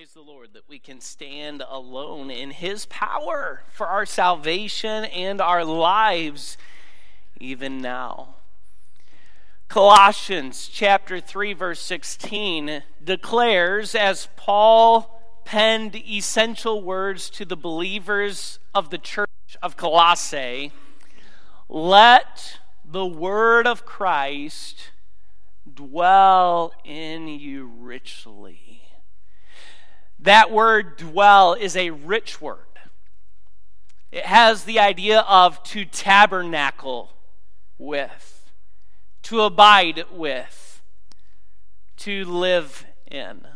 Praise the Lord that we can stand alone in His power for our salvation and our lives even now. Colossians chapter 3 verse 16 declares as Paul penned essential words to the believers of the church of Colossae, let the word of Christ dwell in you richly that word dwell is a rich word. It has the idea of to tabernacle with, to abide with, to live in.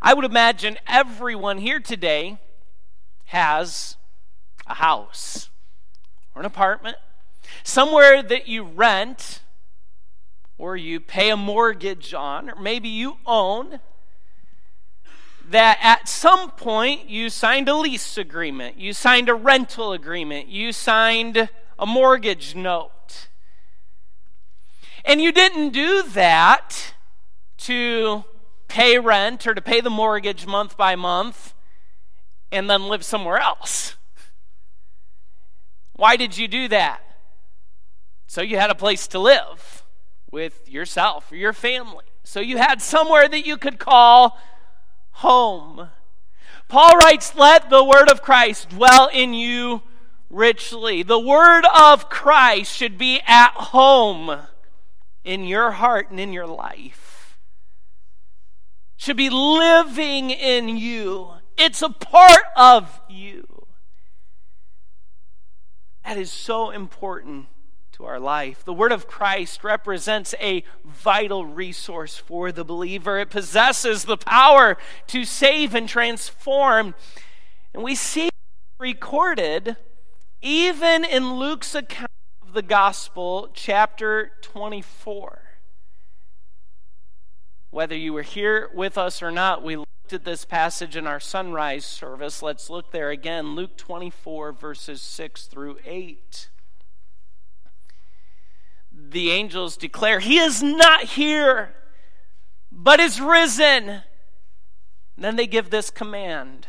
I would imagine everyone here today has a house or an apartment, somewhere that you rent or you pay a mortgage on, or maybe you own that at some point you signed a lease agreement, you signed a rental agreement, you signed a mortgage note. And you didn't do that to pay rent or to pay the mortgage month by month and then live somewhere else. Why did you do that? So you had a place to live with yourself or your family. So you had somewhere that you could call home. Paul writes, Let the word of Christ dwell in you richly. The word of Christ should be at home in your heart and in your life, should be living in you. It's a part of you. That is so important to our life. The Word of Christ represents a vital resource for the believer. It possesses the power to save and transform. And we see recorded even in Luke's account of the gospel, chapter 24. Whether you were here with us or not, we looked at this passage in our sunrise service. Let's look there again. Luke 24, verses 6 through 8 the angels declare, He is not here, but is risen. then they give this command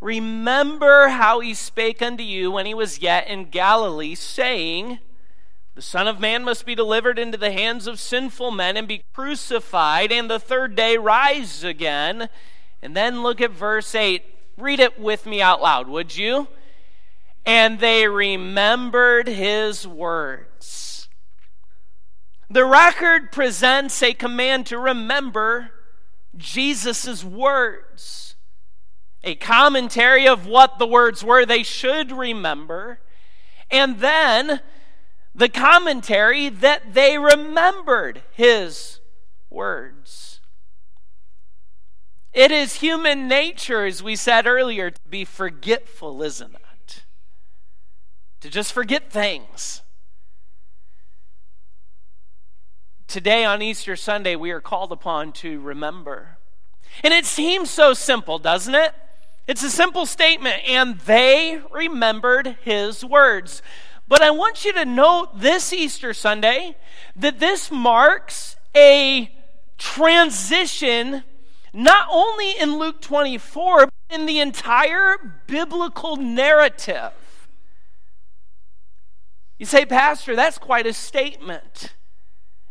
Remember how he spake unto you when he was yet in Galilee, saying, The Son of Man must be delivered into the hands of sinful men and be crucified, and the third day rise again. And then look at verse 8. Read it with me out loud, would you? And they remembered his words. The record presents a command to remember Jesus' words, a commentary of what the words were they should remember, and then the commentary that they remembered his words. It is human nature, as we said earlier, to be forgetful, isn't it? To just forget things. Today on Easter Sunday, we are called upon to remember. And it seems so simple, doesn't it? It's a simple statement, and they remembered his words. But I want you to note this Easter Sunday that this marks a transition not only in Luke 24, but in the entire biblical narrative. You say, Pastor, that's quite a statement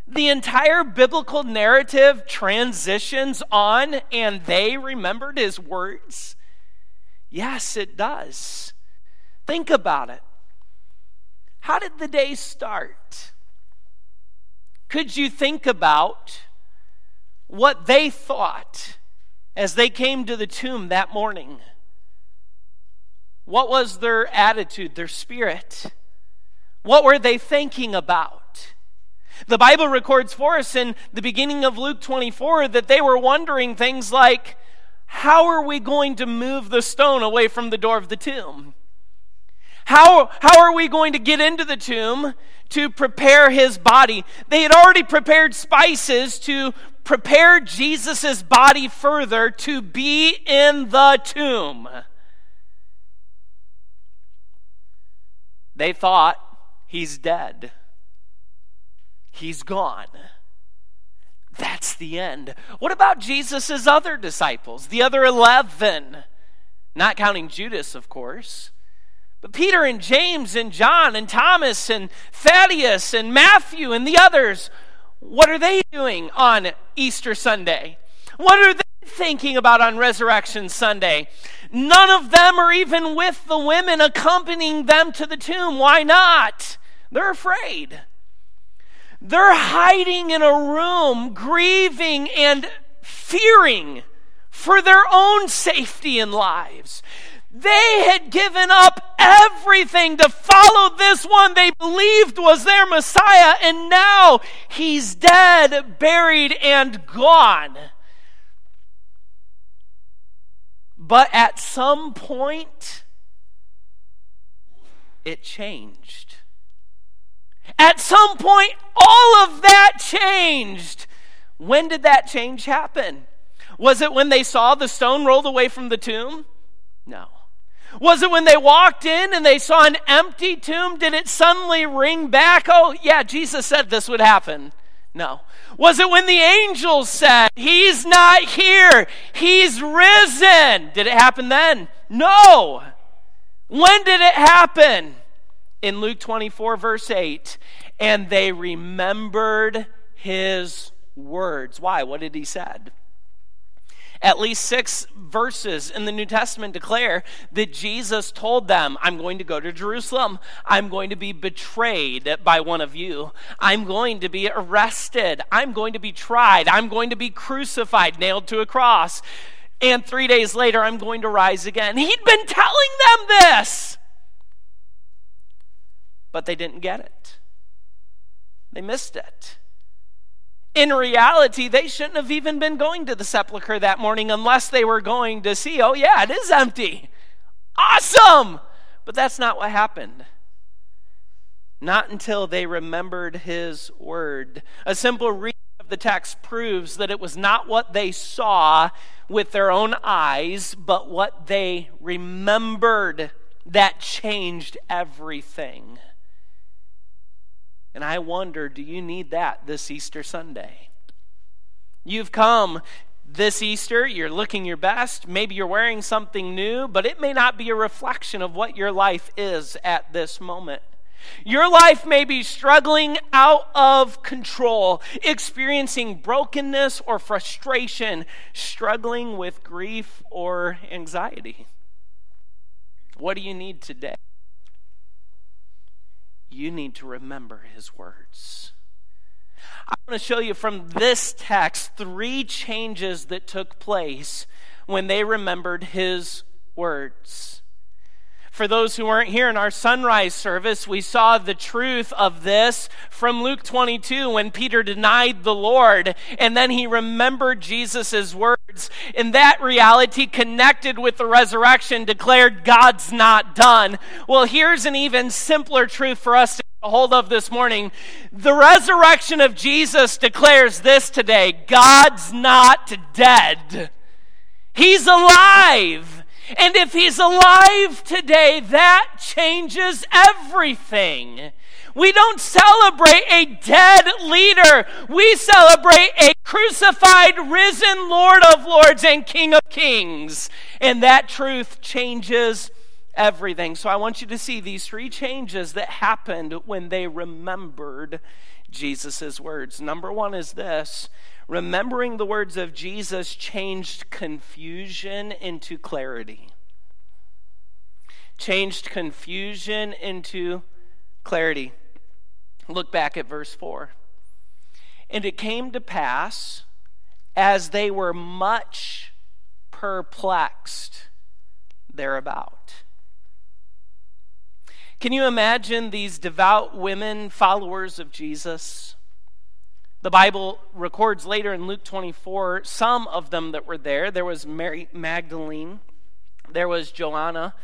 the entire biblical narrative transitions on and they remembered his words? Yes, it does. Think about it. How did the day start? Could you think about what they thought as they came to the tomb that morning? What was their attitude, their spirit? What were they thinking about? The Bible records for us in the beginning of Luke 24 that they were wondering things like, how are we going to move the stone away from the door of the tomb? How, how are we going to get into the tomb to prepare his body? They had already prepared spices to prepare Jesus' body further to be in the tomb. They thought he's dead. He's gone. that's the end. What about Jesus' other disciples, the other 11? Not counting Judas, of course. But Peter and James and John and Thomas and Thaddeus and Matthew and the others, what are they doing on Easter Sunday? What are they thinking about on Resurrection Sunday? None of them are even with the women accompanying them to the tomb. Why not? They're afraid. They're hiding in a room, grieving and fearing for their own safety and lives. They had given up everything to follow this one they believed was their Messiah, and now he's dead, buried, and gone. But at some point, it changed. At some point, all of that changed. When did that change happen? Was it when they saw the stone rolled away from the tomb? No. Was it when they walked in and they saw an empty tomb? Did it suddenly ring back? Oh, yeah, Jesus said this would happen. No. Was it when the angels said, He's not here, He's risen? Did it happen then? No. When did it happen? In Luke 24, verse 8. And they remembered His words. Why? What did He said? At least six verses in the New Testament declare that Jesus told them, I'm going to go to Jerusalem. I'm going to be betrayed by one of you. I'm going to be arrested. I'm going to be tried. I'm going to be crucified, nailed to a cross. And three days later, I'm going to rise again. He'd been telling them this. But they didn't get it, they missed it in reality, they shouldn't have even been going to the sepulchre that morning unless they were going to see, oh, yeah, it is empty. Awesome! But that's not what happened. Not until they remembered his word. A simple reading of the text proves that it was not what they saw with their own eyes, but what they remembered that changed everything. And I wonder do you need that this Easter Sunday? You've come this Easter, you're looking your best. Maybe you're wearing something new, but it may not be a reflection of what your life is at this moment. Your life may be struggling out of control, experiencing brokenness or frustration, struggling with grief or anxiety. What do you need today? You need to remember his words. I want to show you from this text three changes that took place when they remembered his words. For those who weren't here in our sunrise service, we saw the truth of this from Luke 22 when Peter denied the Lord and then he remembered Jesus' words. And that reality connected with the resurrection declared God's not done. Well, here's an even simpler truth for us to hold of this morning. The resurrection of Jesus declares this today God's not dead, He's alive. And if he's alive today, that changes everything. We don't celebrate a dead leader. We celebrate a crucified, risen Lord of Lords and King of Kings. And that truth changes everything. So I want you to see these three changes that happened when they remembered Jesus' words. Number one is this remembering the words of Jesus changed confusion into clarity. Changed confusion into clarity. Look back at verse 4. And it came to pass, as they were much perplexed thereabout. Can you imagine these devout women, followers of Jesus? The Bible records later in Luke 24 some of them that were there. There was Mary Magdalene, there was Joanna,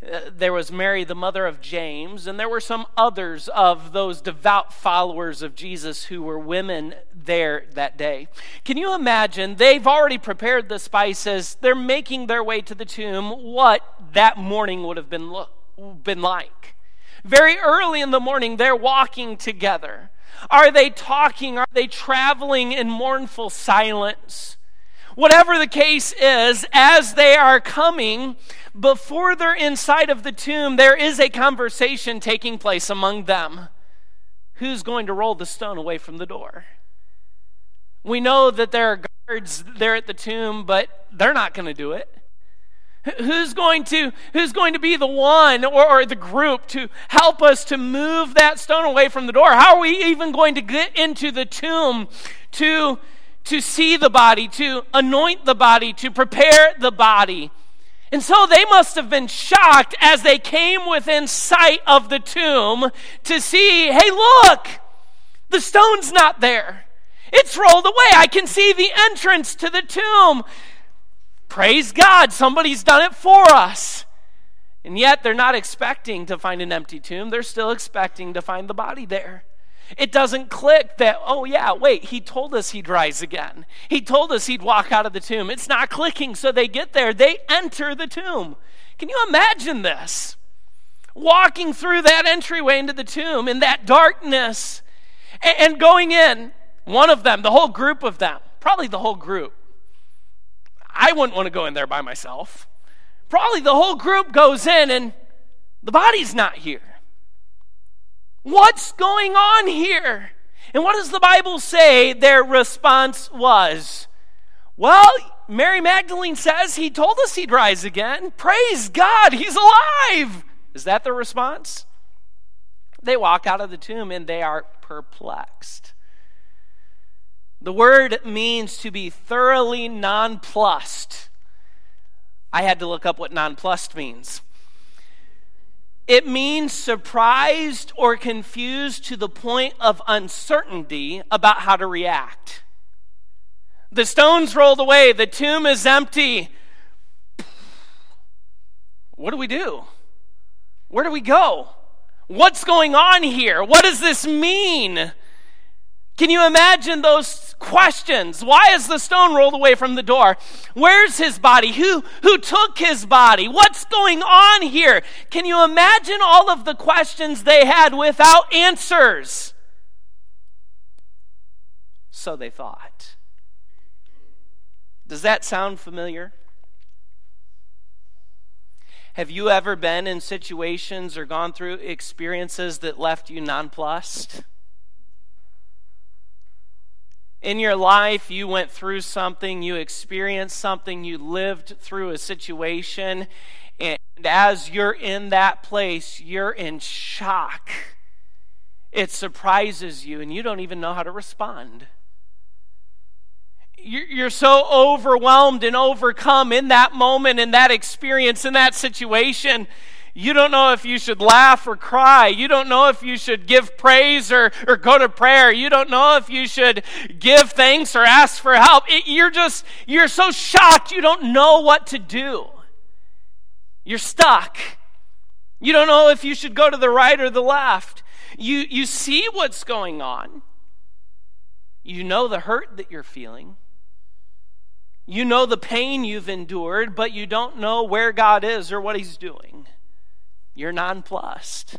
uh, there was Mary, the mother of James, and there were some others of those devout followers of Jesus who were women there that day. Can you imagine? They've already prepared the spices, they're making their way to the tomb, what that morning would have been, lo- been like. Very early in the morning, they're walking together. Are they talking? Are they traveling in mournful silence? Whatever the case is, as they are coming, before they're inside of the tomb, there is a conversation taking place among them. Who's going to roll the stone away from the door? We know that there are guards there at the tomb, but they're not going to do it. Who's going to, who's going to be the one or, or, the group to help us to move that stone away from the door? How are we even going to get into the tomb to, to see the body, to anoint the body, to prepare the body? And so they must have been shocked as they came within sight of the tomb to see hey, look, the stone's not there. It's rolled away. I can see the entrance to the tomb. Praise God, somebody's done it for us. And yet they're not expecting to find an empty tomb, they're still expecting to find the body there. It doesn't click that, oh, yeah, wait, he told us he'd rise again. He told us he'd walk out of the tomb. It's not clicking, so they get there. They enter the tomb. Can you imagine this? Walking through that entryway into the tomb in that darkness and going in, one of them, the whole group of them, probably the whole group, I wouldn't want to go in there by myself. Probably the whole group goes in and the body's not here. What's going on here? And what does the Bible say their response was? Well, Mary Magdalene says he told us he'd rise again. Praise God, he's alive. Is that the response? They walk out of the tomb and they are perplexed. The word means to be thoroughly nonplussed. I had to look up what nonplussed means. It means surprised or confused to the point of uncertainty about how to react. The stone's rolled away, the tomb is empty. What do we do? Where do we go? What's going on here? What does this mean? Can you imagine those questions? Why is the stone rolled away from the door? Where's his body? Who, who took his body? What's going on here? Can you imagine all of the questions they had without answers? So they thought. Does that sound familiar? Have you ever been in situations or gone through experiences that left you nonplussed? In your life, you went through something, you experienced something, you lived through a situation, and as you're in that place, you're in shock. It surprises you, and you don't even know how to respond. You're so overwhelmed and overcome in that moment, in that experience, in that situation you don't know if you should laugh or cry. You don't know if you should give praise or, or go to prayer. You don't know if you should give thanks or ask for help. It, you're just, you're so shocked you don't know what to do. You're stuck. You don't know if you should go to the right or the left. You, you see what's going on. You know the hurt that you're feeling. You know the pain you've endured, but you don't know where God is or what He's doing you're nonplussed.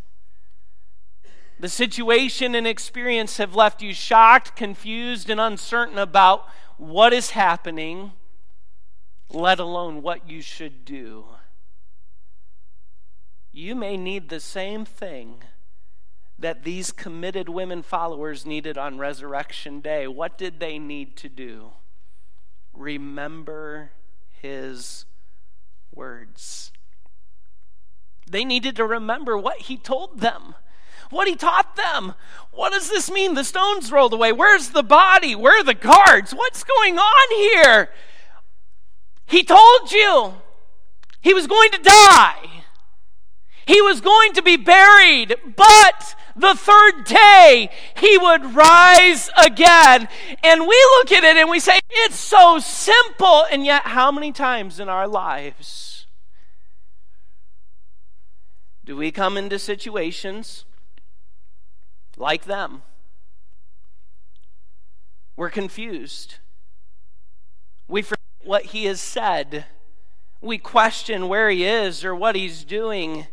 The situation and experience have left you shocked, confused, and uncertain about what is happening, let alone what you should do. You may need the same thing that these committed women followers needed on Resurrection Day. What did they need to do? Remember his words. They needed to remember what he told them, what he taught them. What does this mean? The stones rolled away. Where's the body? Where are the guards? What's going on here? He told you he was going to die. He was going to be buried, but the third day he would rise again. And we look at it and we say, it's so simple. And yet, how many times in our lives do we come into situations like them? We're confused. We forget what he has said. We question where he is or what he's doing.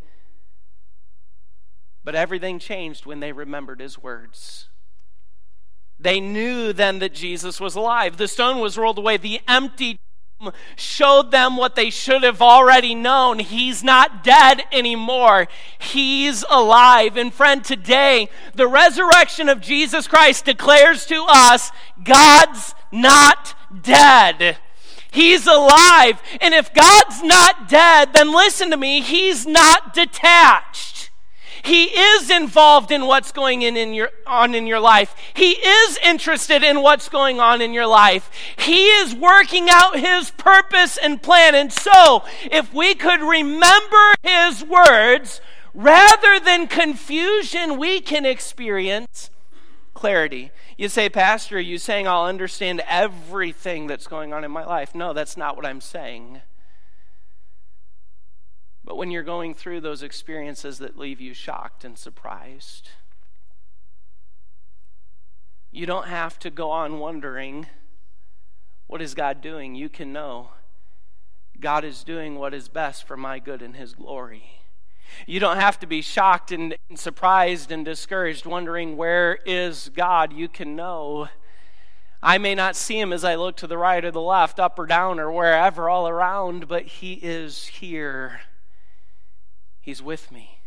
But everything changed when they remembered his words. They knew then that Jesus was alive. The stone was rolled away. The empty showed them what they should have already known. He's not dead anymore. He's alive. And friend, today, the resurrection of Jesus Christ declares to us God's not dead. He's alive. And if God's not dead, then listen to me, He's not detached. He is involved in what's going in, in your, on in your life. He is interested in what's going on in your life. He is working out His purpose and plan. And so, if we could remember His words, rather than confusion, we can experience clarity. You say, Pastor, are you saying I'll understand everything that's going on in my life? No, that's not what I'm saying. But when you're going through those experiences that leave you shocked and surprised, you don't have to go on wondering, what is God doing? You can know God is doing what is best for my good and His glory. You don't have to be shocked and, surprised and discouraged, wondering, where is God? You can know. I may not see him as I look to the right or the left, up or down or wherever all around, but he is here. He's with me.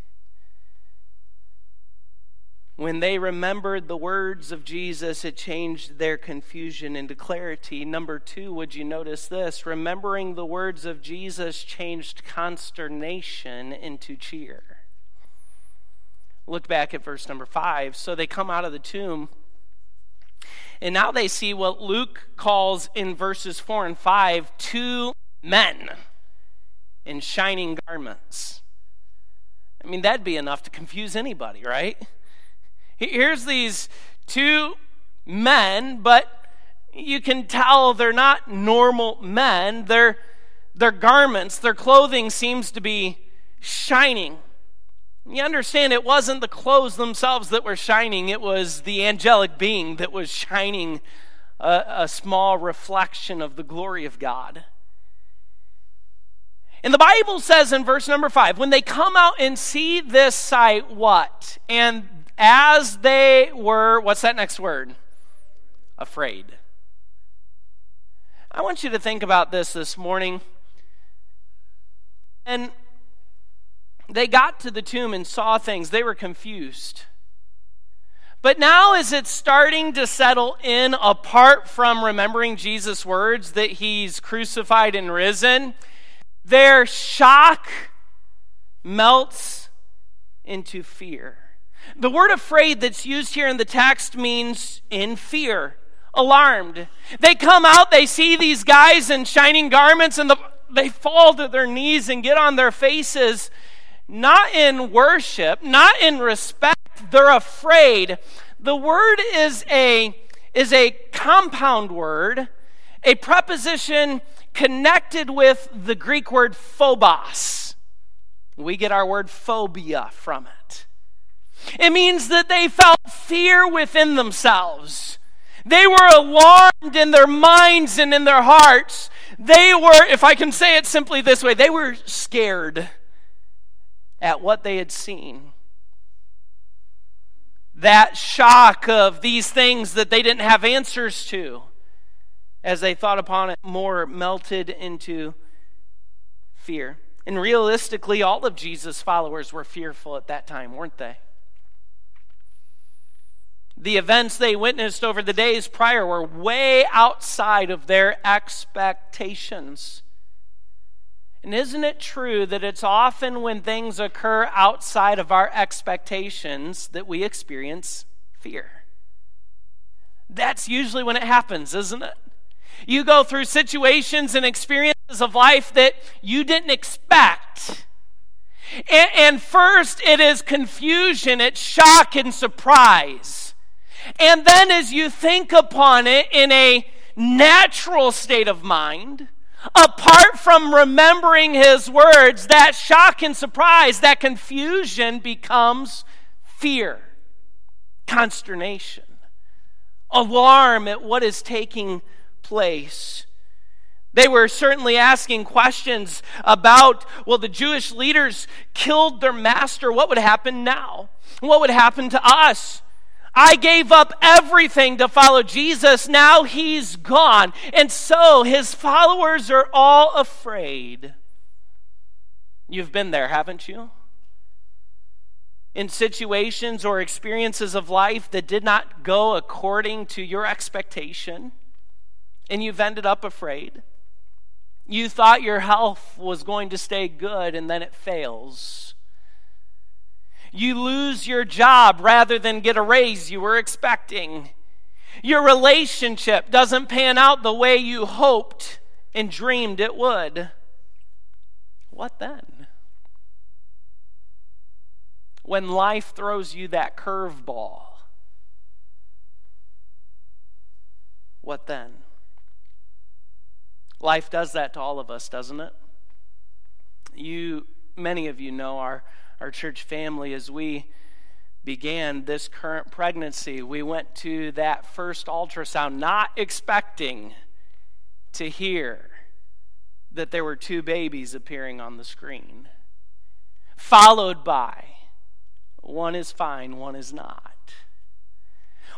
When they remembered the words of Jesus, it changed their confusion into clarity. Number two, would you notice this? Remembering the words of Jesus changed consternation into cheer. Look back at verse number five. So they come out of the tomb, and now they see what Luke calls in verses four and five two men in shining garments. I mean, that'd be enough to confuse anybody, right? Here's these two men, but you can tell they're not normal men. Their, their garments, their clothing seems to be shining. You understand, it wasn't the clothes themselves that were shining, it was the angelic being that was shining a, a small reflection of the glory of God. And the Bible says in verse number five, when they come out and see this sight, what? And as they were, what's that next word? Afraid. I want you to think about this this morning. And they got to the tomb and saw things, they were confused. But now, as it's starting to settle in, apart from remembering Jesus' words that he's crucified and risen, their shock melts into fear. The word afraid that's used here in the text means in fear, alarmed. They come out, they see these guys in shining garments, and the, they fall to their knees and get on their faces, not in worship, not in respect. They're afraid. The word is a, is a compound word, a preposition connected with the Greek word phobos. We get our word phobia from it. It means that they felt fear within themselves. They were alarmed in their minds and in their hearts. They were, if I can say it simply this way, they were scared at what they had seen. That shock of these things that they didn't have answers to as they thought upon it more, melted into fear. And realistically, all of Jesus' followers were fearful at that time, weren't they? The events they witnessed over the days prior were way outside of their expectations. And isn't it true that it's often when things occur outside of our expectations that we experience fear? That's usually when it happens, isn't it? You go through situations and experiences of life that you didn't expect. And, and, first, it is confusion, it's shock and surprise. And then, as you think upon it in a natural state of mind, apart from remembering his words, that shock and surprise, that confusion becomes fear, consternation, alarm at what is taking place. They were certainly asking questions about, well, the Jewish leaders killed their master. What would happen now? What would happen to us? I gave up everything to follow Jesus. Now he's gone. And so his followers are all afraid. You've been there, haven't you? In situations or experiences of life that did not go according to your expectation, and you've ended up afraid. You thought your health was going to stay good, and then it fails. You lose your job rather than get a raise you were expecting. Your relationship doesn't pan out the way you hoped and dreamed it would. What then? When life throws you that curveball, what then? Life does that to all of us, doesn't it? You, many of you know our our church family as we began this current pregnancy. We went to that first ultrasound not expecting to hear that there were two babies appearing on the screen, followed by one is fine, one is not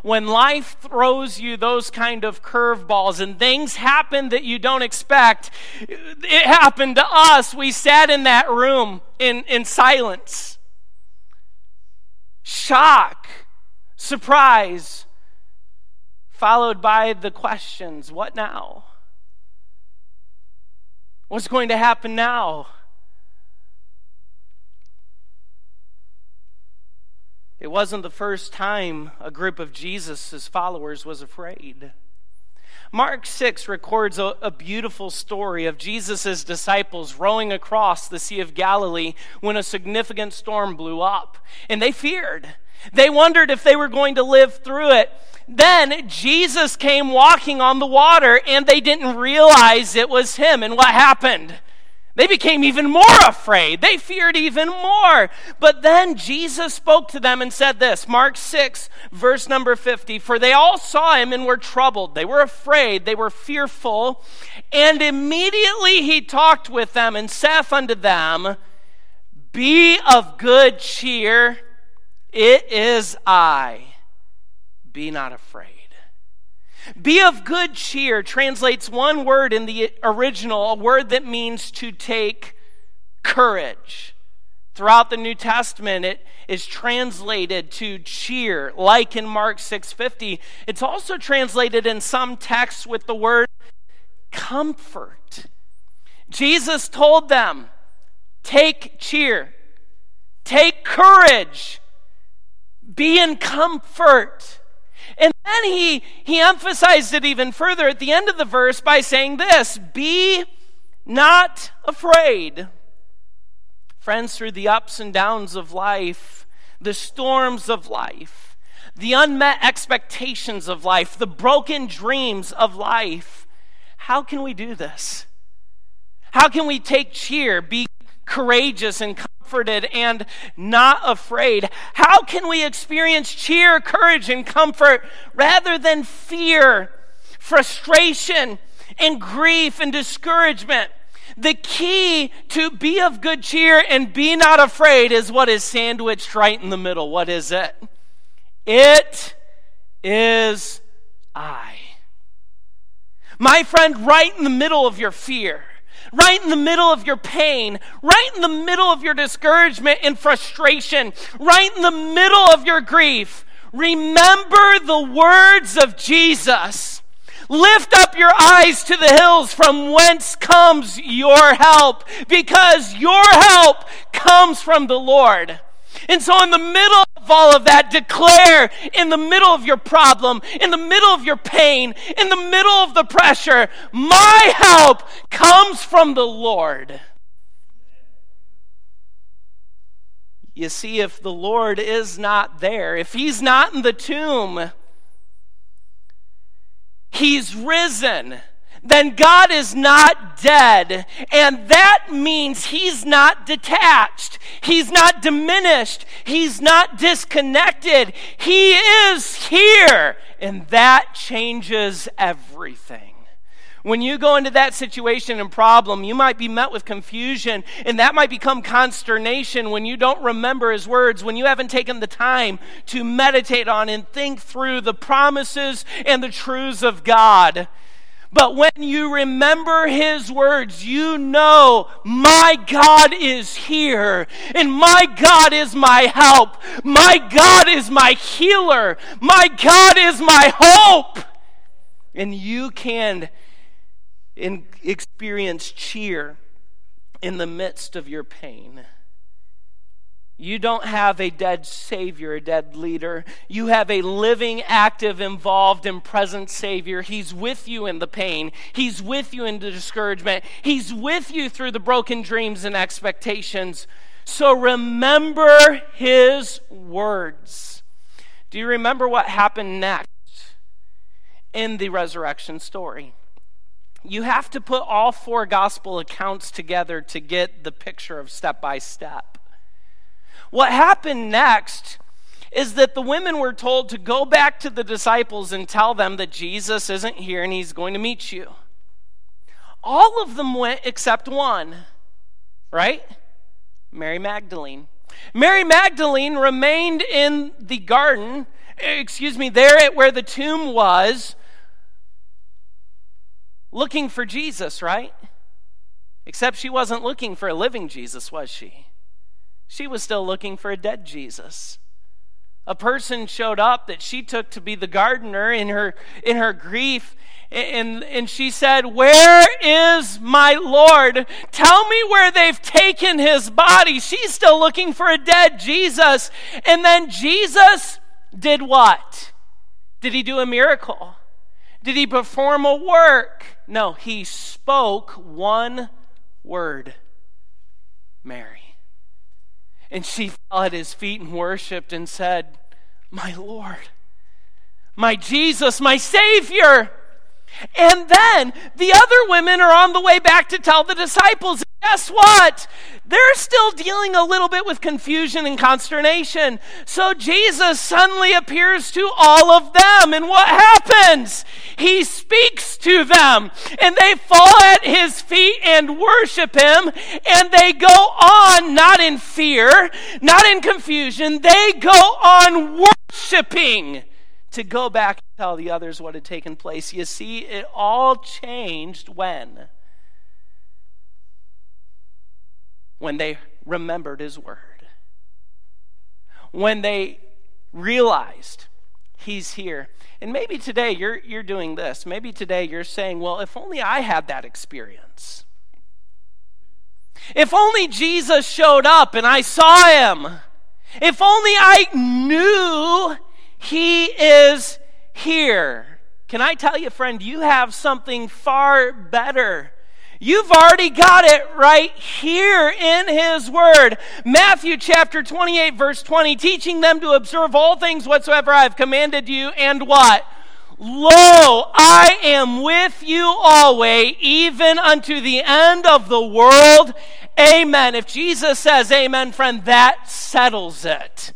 when life throws you those kind of curveballs and things happen that you don't expect, it happened to us. We sat in that room in, in silence. Shock, surprise, followed by the questions what now? What's going to happen now? It wasn't the first time a group of Jesus' followers was afraid. Mark 6 records a, a, beautiful story of Jesus' disciples rowing across the Sea of Galilee when a significant storm blew up. And they feared. They wondered if they were going to live through it. Then Jesus came walking on the water, and they didn't realize it was him. And what happened? They became even more afraid. They feared even more. But then Jesus spoke to them and said this Mark 6, verse number 50 For they all saw him and were troubled. They were afraid. They were fearful. And immediately he talked with them and saith unto them, Be of good cheer. It is I. Be not afraid. Be of good cheer translates one word in the original, a word that means to take courage. Throughout the New Testament, it is translated to cheer, like in Mark 6:50. It's also translated in some texts with the word comfort. Jesus told them, take cheer, take courage, be in comfort. And then he, he emphasized it even further at the end of the verse by saying this Be not afraid. Friends, through the ups and downs of life, the storms of life, the unmet expectations of life, the broken dreams of life, how can we do this? How can we take cheer, be courageous and comforted and not afraid? How can we experience cheer, courage, and comfort rather than fear, frustration, and grief and discouragement? The key to be of good cheer and be not afraid is what is sandwiched right in the middle. What is it? It is I. My friend, right in the middle of your fear, right in the middle of your pain, right in the middle of your discouragement and frustration, right in the middle of your grief, remember the words of Jesus. Lift up your eyes to the hills from whence comes your help, because your help comes from the Lord. And so, in the middle of all of that, declare in the middle of your problem, in the middle of your pain, in the middle of the pressure, my help comes from the Lord. You see, if the Lord is not there, if He's not in the tomb, He's risen then God is not dead. And that means He's not detached. He's not diminished. He's not disconnected. He is here. And that changes everything. When you go into that situation and problem, you might be met with confusion, and that might become consternation when you don't remember his words, when you haven't taken the time to meditate on and think through the promises and the truths of God. But when you remember his words, you know, my God is here, and my God is my help. My God is my healer. My God is my hope. And you can experience cheer in the midst of your pain. You don't have a dead Savior, a dead leader. You have a living, active, involved, and present Savior. He's with you in the pain. He's with you in the discouragement. He's with you through the broken dreams and expectations. So remember His words. Do you remember what happened next in the resurrection story? you have to put all four gospel accounts together to get the picture of step by step. What happened next is that the women were told to go back to the disciples and tell them that Jesus isn't here and he's going to meet you. All of them went except one, right? Mary Magdalene. Mary Magdalene remained in the garden, excuse me, there at where the tomb was looking for Jesus, right? Except she wasn't looking for a living Jesus, was she? She was still looking for a dead Jesus. A person showed up that she took to be the gardener in her in her grief and, and she said, Where is my Lord? Tell me where they've taken his body. She's still looking for a dead Jesus. And then Jesus did what? Did he do a miracle? Did he perform a work? No, he spoke one word Mary. And she fell at his feet and worshiped and said, My Lord, my Jesus, my Savior. And then the other women are on the way back to tell the disciples guess what? They're still dealing a little bit with confusion and consternation. So Jesus suddenly appears to all of them. And what happens? He speaks to them. And they fall at his feet and worship him. And they go on, not in fear, not in confusion. They go on worshiping to go back and tell the others what had taken place. You see, it all changed when? when they remembered his word. When they realized he's here. And maybe today you're, you're doing this. Maybe today you're saying, well, if only I had that experience. If only Jesus showed up and I saw him. If only I knew he is here. Can I tell you, friend, you have something far better You've already got it right here in His Word. Matthew chapter 28, verse 20, teaching them to observe all things whatsoever I have commanded you, and what? Lo, I am with you always, even unto the end of the world. Amen. If Jesus says amen, friend, that settles it.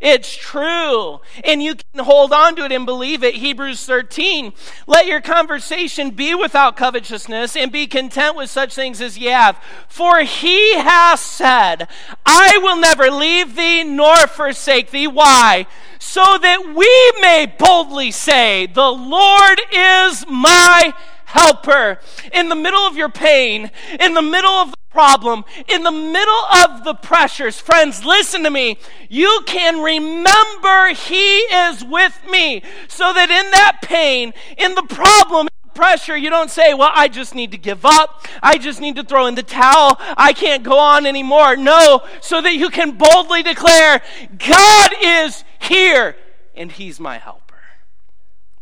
It's true. And you can hold on to it and believe it. Hebrews 13. Let your conversation be without covetousness and be content with such things as ye have. For he has said, I will never leave thee nor forsake thee. Why? So that we may boldly say, The Lord is my helper. In the middle of your pain, in the middle of the problem, in the middle of the pressures, friends, listen to me. You can remember He is with me so that in that pain, in the problem, pressure, you don't say, Well, I just need to give up. I just need to throw in the towel. I can't go on anymore. No, so that you can boldly declare, God is here and He's my help.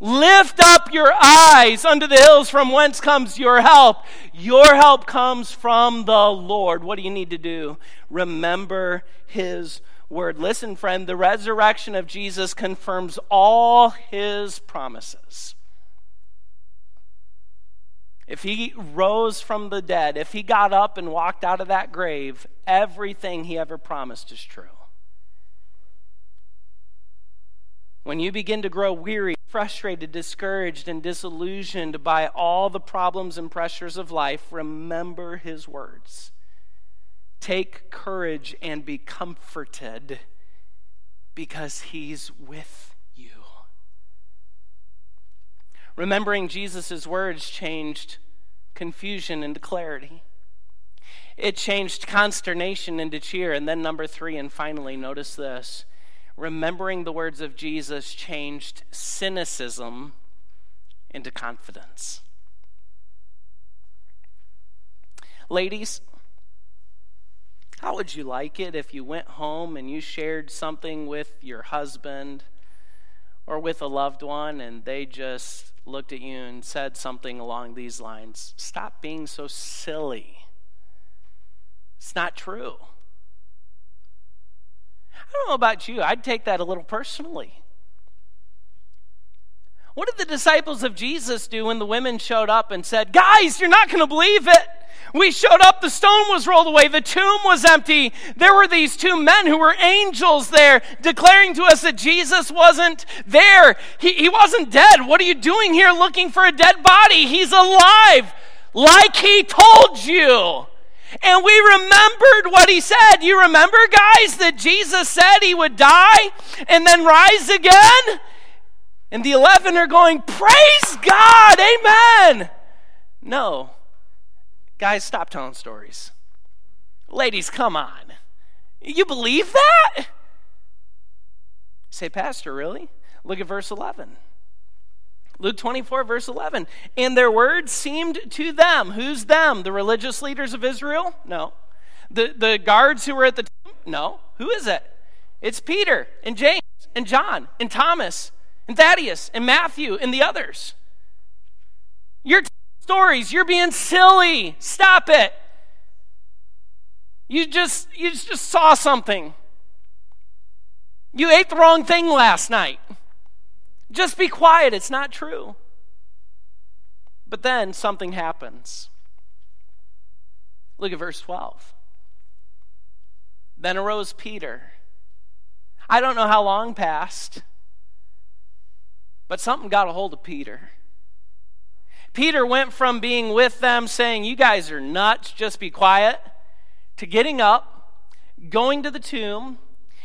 Lift up your eyes unto the hills from whence comes your help. Your help comes from the Lord. What do you need to do? Remember his word. Listen, friend, the resurrection of Jesus confirms all his promises. If he rose from the dead, if he got up and walked out of that grave, everything he ever promised is true. When you begin to grow weary, frustrated, discouraged, and disillusioned by all the problems and pressures of life, remember his words. Take courage and be comforted because he's with you. Remembering Jesus' words changed confusion into clarity. It changed consternation into cheer. And then, number three, and finally, notice this remembering the words of Jesus changed cynicism into confidence. Ladies, how would you like it if you went home and you shared something with your husband or with a loved one and they just looked at you and said something along these lines? Stop being so silly. It's not true. I don't know about you, I'd take that a little personally. What did the disciples of Jesus do when the women showed up and said, Guys, you're not going to believe it? We showed up, the stone was rolled away, the tomb was empty. There were these two men who were angels there declaring to us that Jesus wasn't there. He, he wasn't dead. What are you doing here looking for a dead body? He's alive, like he told you. And we remembered what he said. You remember, guys, that Jesus said he would die and then rise again? And the 11 are going, Praise God, amen. No. Guys, stop telling stories. Ladies, come on. You believe that? Say, Pastor, really? Look at verse 11. Luke 24, verse 11. And their words seemed to them. Who's them? The religious leaders of Israel? No. The, the guards who were at the tomb? No. Who is it? It's Peter and James and John and Thomas and Thaddeus and Matthew and the others. You're telling stories. You're being silly. Stop it. You just you just saw something. You ate the wrong thing last night. Just be quiet, it's not true. But then something happens. Look at verse 12. Then arose Peter. I don't know how long passed, but something got a hold of Peter. Peter went from being with them saying, You guys are nuts, just be quiet, to getting up, going to the tomb,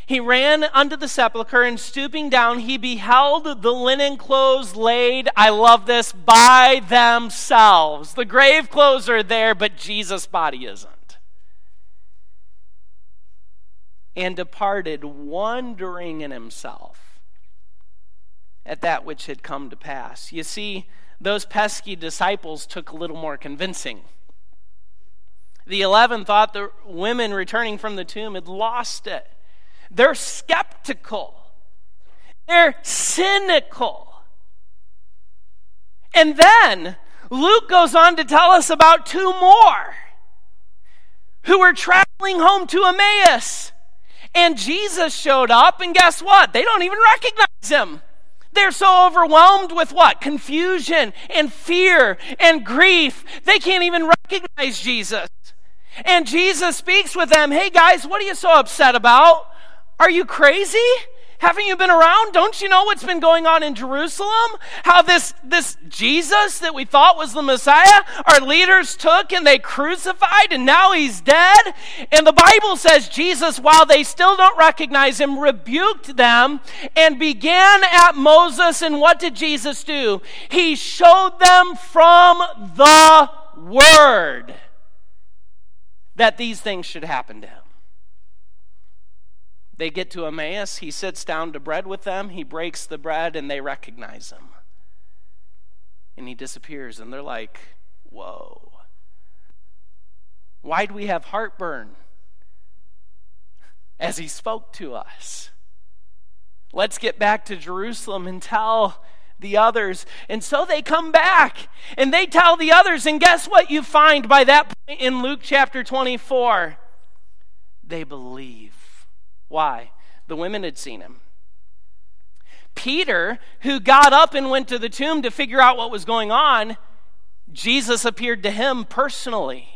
he ran unto the sepulchre, and stooping down, he beheld the linen clothes laid, I love this, by themselves. The grave clothes are there, but Jesus' body isn't. And departed, wondering in himself at that which had come to pass. You see, those pesky disciples took a little more convincing. The eleven thought the women returning from the tomb had lost it. They're skeptical. They're cynical. And then Luke goes on to tell us about two more who were traveling home to Emmaus. And Jesus showed up, and guess what? They don't even recognize him. They're so overwhelmed with what? Confusion and fear and grief. They can't even recognize Jesus. And Jesus speaks with them Hey guys, what are you so upset about? Are you crazy? Haven't you been around? Don't you know what's been going on in Jerusalem? How this, this Jesus that we thought was the Messiah, our leaders took and they crucified, and now he's dead. And the Bible says Jesus, while they still don't recognize him, rebuked them and began at Moses. And what did Jesus do? He showed them from the Word that these things should happen to him. They get to Emmaus. He sits down to bread with them. He breaks the bread, and they recognize him. And he disappears, and they're like, Whoa. Why do we have heartburn? As he spoke to us. Let's get back to Jerusalem and tell the others. And so they come back and they tell the others. And guess what you find by that point in Luke chapter 24? They believe. Why? The women had seen him. Peter, who got up and went to the tomb to figure out what was going on, Jesus appeared to him personally.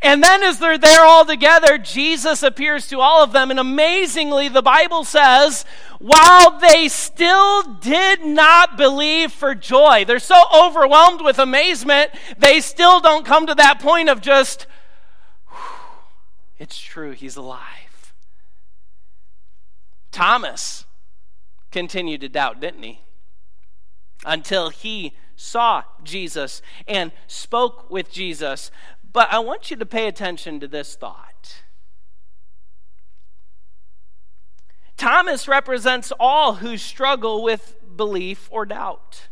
And then, as they're there all together, Jesus appears to all of them. And amazingly, the Bible says, while they still did not believe for joy, they're so overwhelmed with amazement, they still don't come to that point of just, it's true, he's alive. Thomas continued to doubt, didn't he? Until he saw Jesus and spoke with Jesus. But I want you to pay attention to this thought. Thomas represents all who struggle with belief or doubt.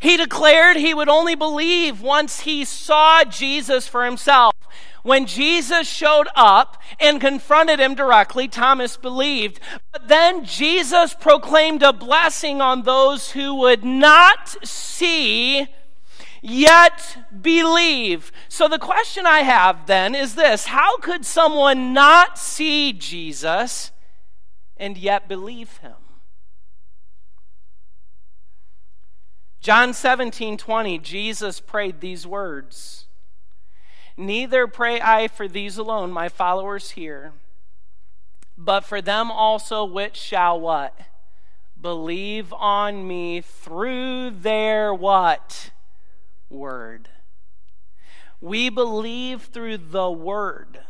He declared he would only believe once he saw Jesus for himself. When Jesus showed up and confronted him directly, Thomas believed. But then Jesus proclaimed a blessing on those who would not see yet believe. So the question I have then is this How could someone not see Jesus and yet believe him? John 17, 20, Jesus prayed these words Neither pray I for these alone, my followers here, but for them also which shall what? Believe on me through their what? word. We believe through the word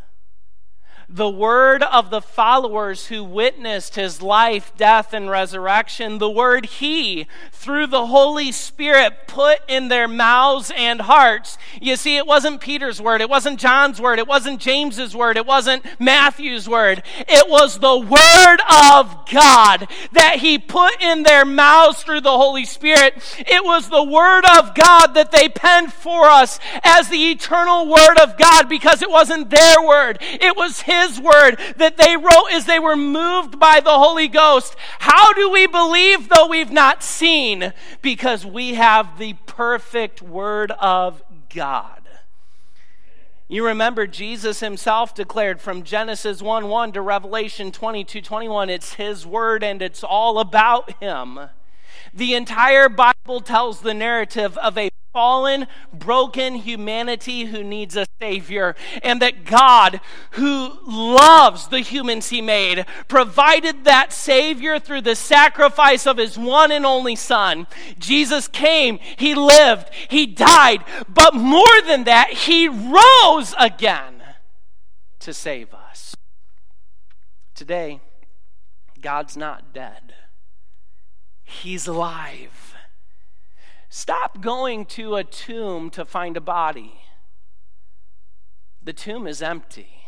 the word of the followers who witnessed his life, death, and resurrection, the word he, through the Holy Spirit, put in their mouths and hearts. You see, it wasn't Peter's word, it wasn't John's word, it wasn't James's word, it wasn't Matthew's word. It was the word of God that he put in their mouths through the Holy Spirit. It was the word of God that they penned for us as the eternal word of God because it wasn't their word, it was his his word that they wrote as they were moved by the Holy Ghost. How do we believe though we've not seen? Because we have the perfect Word of God. You remember Jesus himself declared from Genesis 1 1 to Revelation 22 21, it's his word and it's all about him. The entire Bible tells the narrative of a fallen, broken humanity who needs a Savior, and that God, who loves the humans He made, provided that Savior through the sacrifice of His one and only Son. Jesus came, He lived, He died, but more than that, He rose again to save us. Today, God's not dead, He's alive. Stop going to a tomb to find a body. The tomb is empty.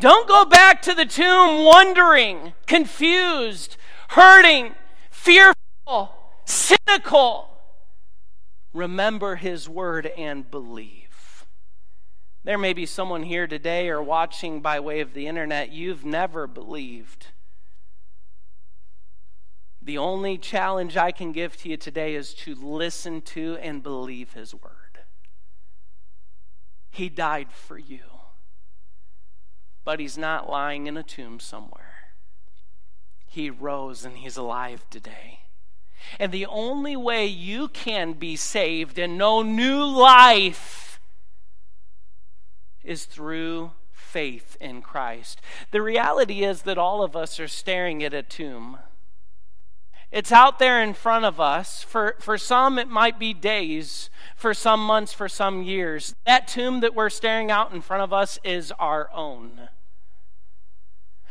Don't go back to the tomb wondering, confused, hurting, fearful, cynical. Remember his word and believe. There may be someone here today or watching by way of the internet, you've never believed. The only challenge I can give to you today is to listen to and believe His word. He died for you, but He's not lying in a tomb somewhere. He rose and He's alive today. And the only way you can be saved and know new life is through faith in Christ. The reality is that all of us are staring at a tomb. It's out there in front of us. For, for some, it might be days. For some months, for some years. That tomb that we're staring out in front of us is our own.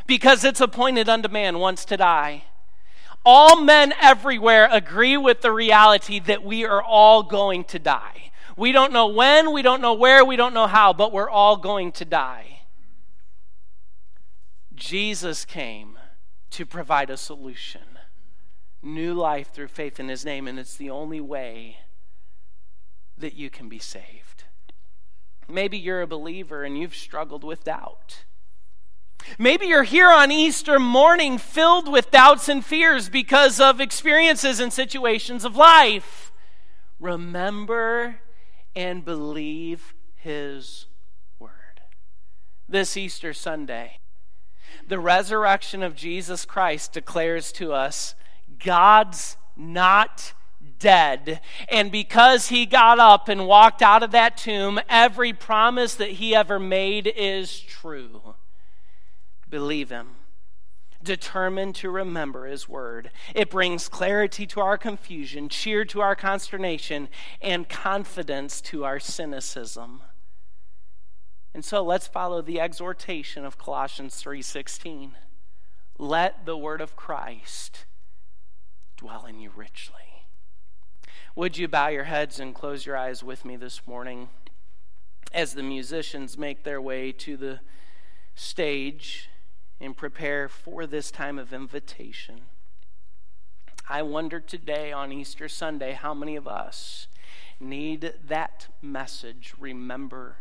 Because it's appointed unto man once to die. All men everywhere agree with the reality that we are all going to die. We don't know when, we don't know where, we don't know how, but we're all going to die. Jesus came to provide a solution new life through faith in his name, and it's the only way that you can be saved. Maybe you're a believer and you've struggled with doubt. Maybe you're here on Easter morning filled with doubts and fears because of experiences and situations of life. Remember and believe His Word. This Easter Sunday, the resurrection of Jesus Christ declares to us God's not dead. And because he got up and walked out of that tomb, every promise that he ever made is true. Believe him. Determined to remember his word. It brings clarity to our confusion, cheer to our consternation, and confidence to our cynicism. And so let's follow the exhortation of Colossians 3:16. Let the word of Christ dwell in you richly. Would you bow your heads and close your eyes with me this morning as the musicians make their way to the stage and prepare for this time of invitation? I wonder today on Easter Sunday how many of us need that message. Remember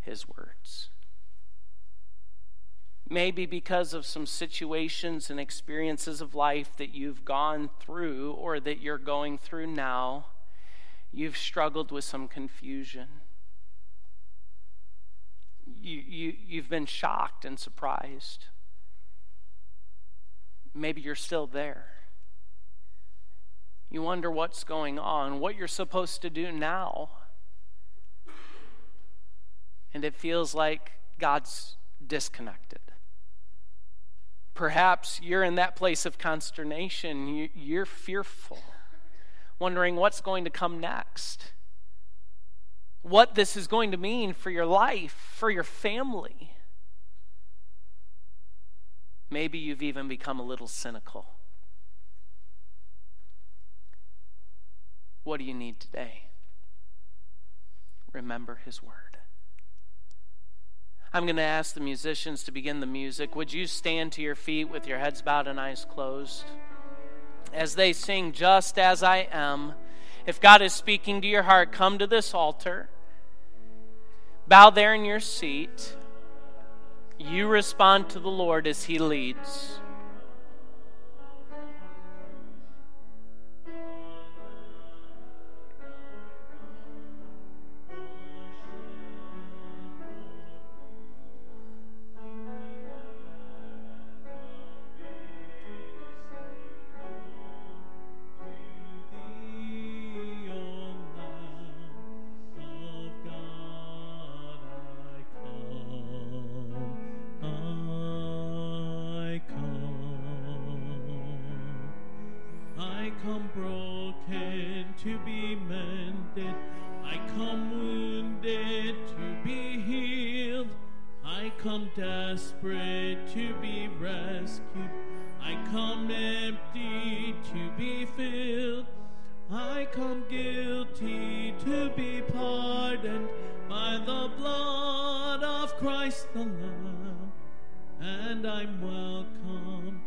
his words maybe because of some situations and experiences of life that you've gone through or that you're going through now, you've struggled with some confusion. You, you, you've been shocked and surprised. Maybe you're still there. You wonder what's going on, what you're supposed to do now. And it feels like God's disconnected. Perhaps you're in that place of consternation. You're fearful, wondering what's going to come next, what this is going to mean for your life, for your family. Maybe you've even become a little cynical. What do you need today? Remember His Word. I'm going to ask the musicians to begin the music. Would you stand to your feet with your heads bowed and eyes closed? As they sing, Just as I am, if God is speaking to your heart, come to this altar. Bow there in your seat. You respond to the Lord as He leads. come broken to be mended. I come wounded to be healed. I come desperate to be rescued. I come empty to be filled. I come guilty to be pardoned by the blood of Christ the Lamb. And I'm welcomed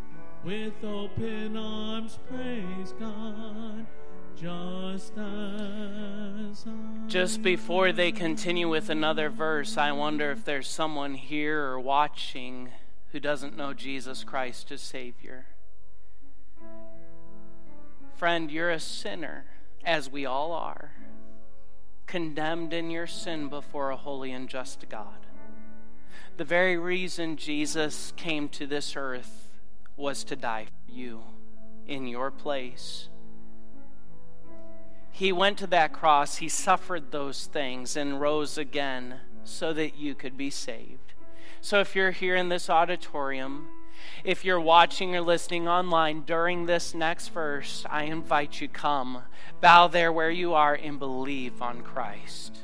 just before they continue with another verse, I wonder if there's someone here or watching who doesn't know Jesus Christ as Savior. Friend, you're a sinner, as we all are, condemned in your sin before a holy and just God. The very reason Jesus came to this earth was to die for you in your place he went to that cross, he suffered those things, and rose again so that you could be saved. So if you're here in this auditorium, if you're watching or listening online during this next verse, I invite you come, bow there where you are and believe on Christ.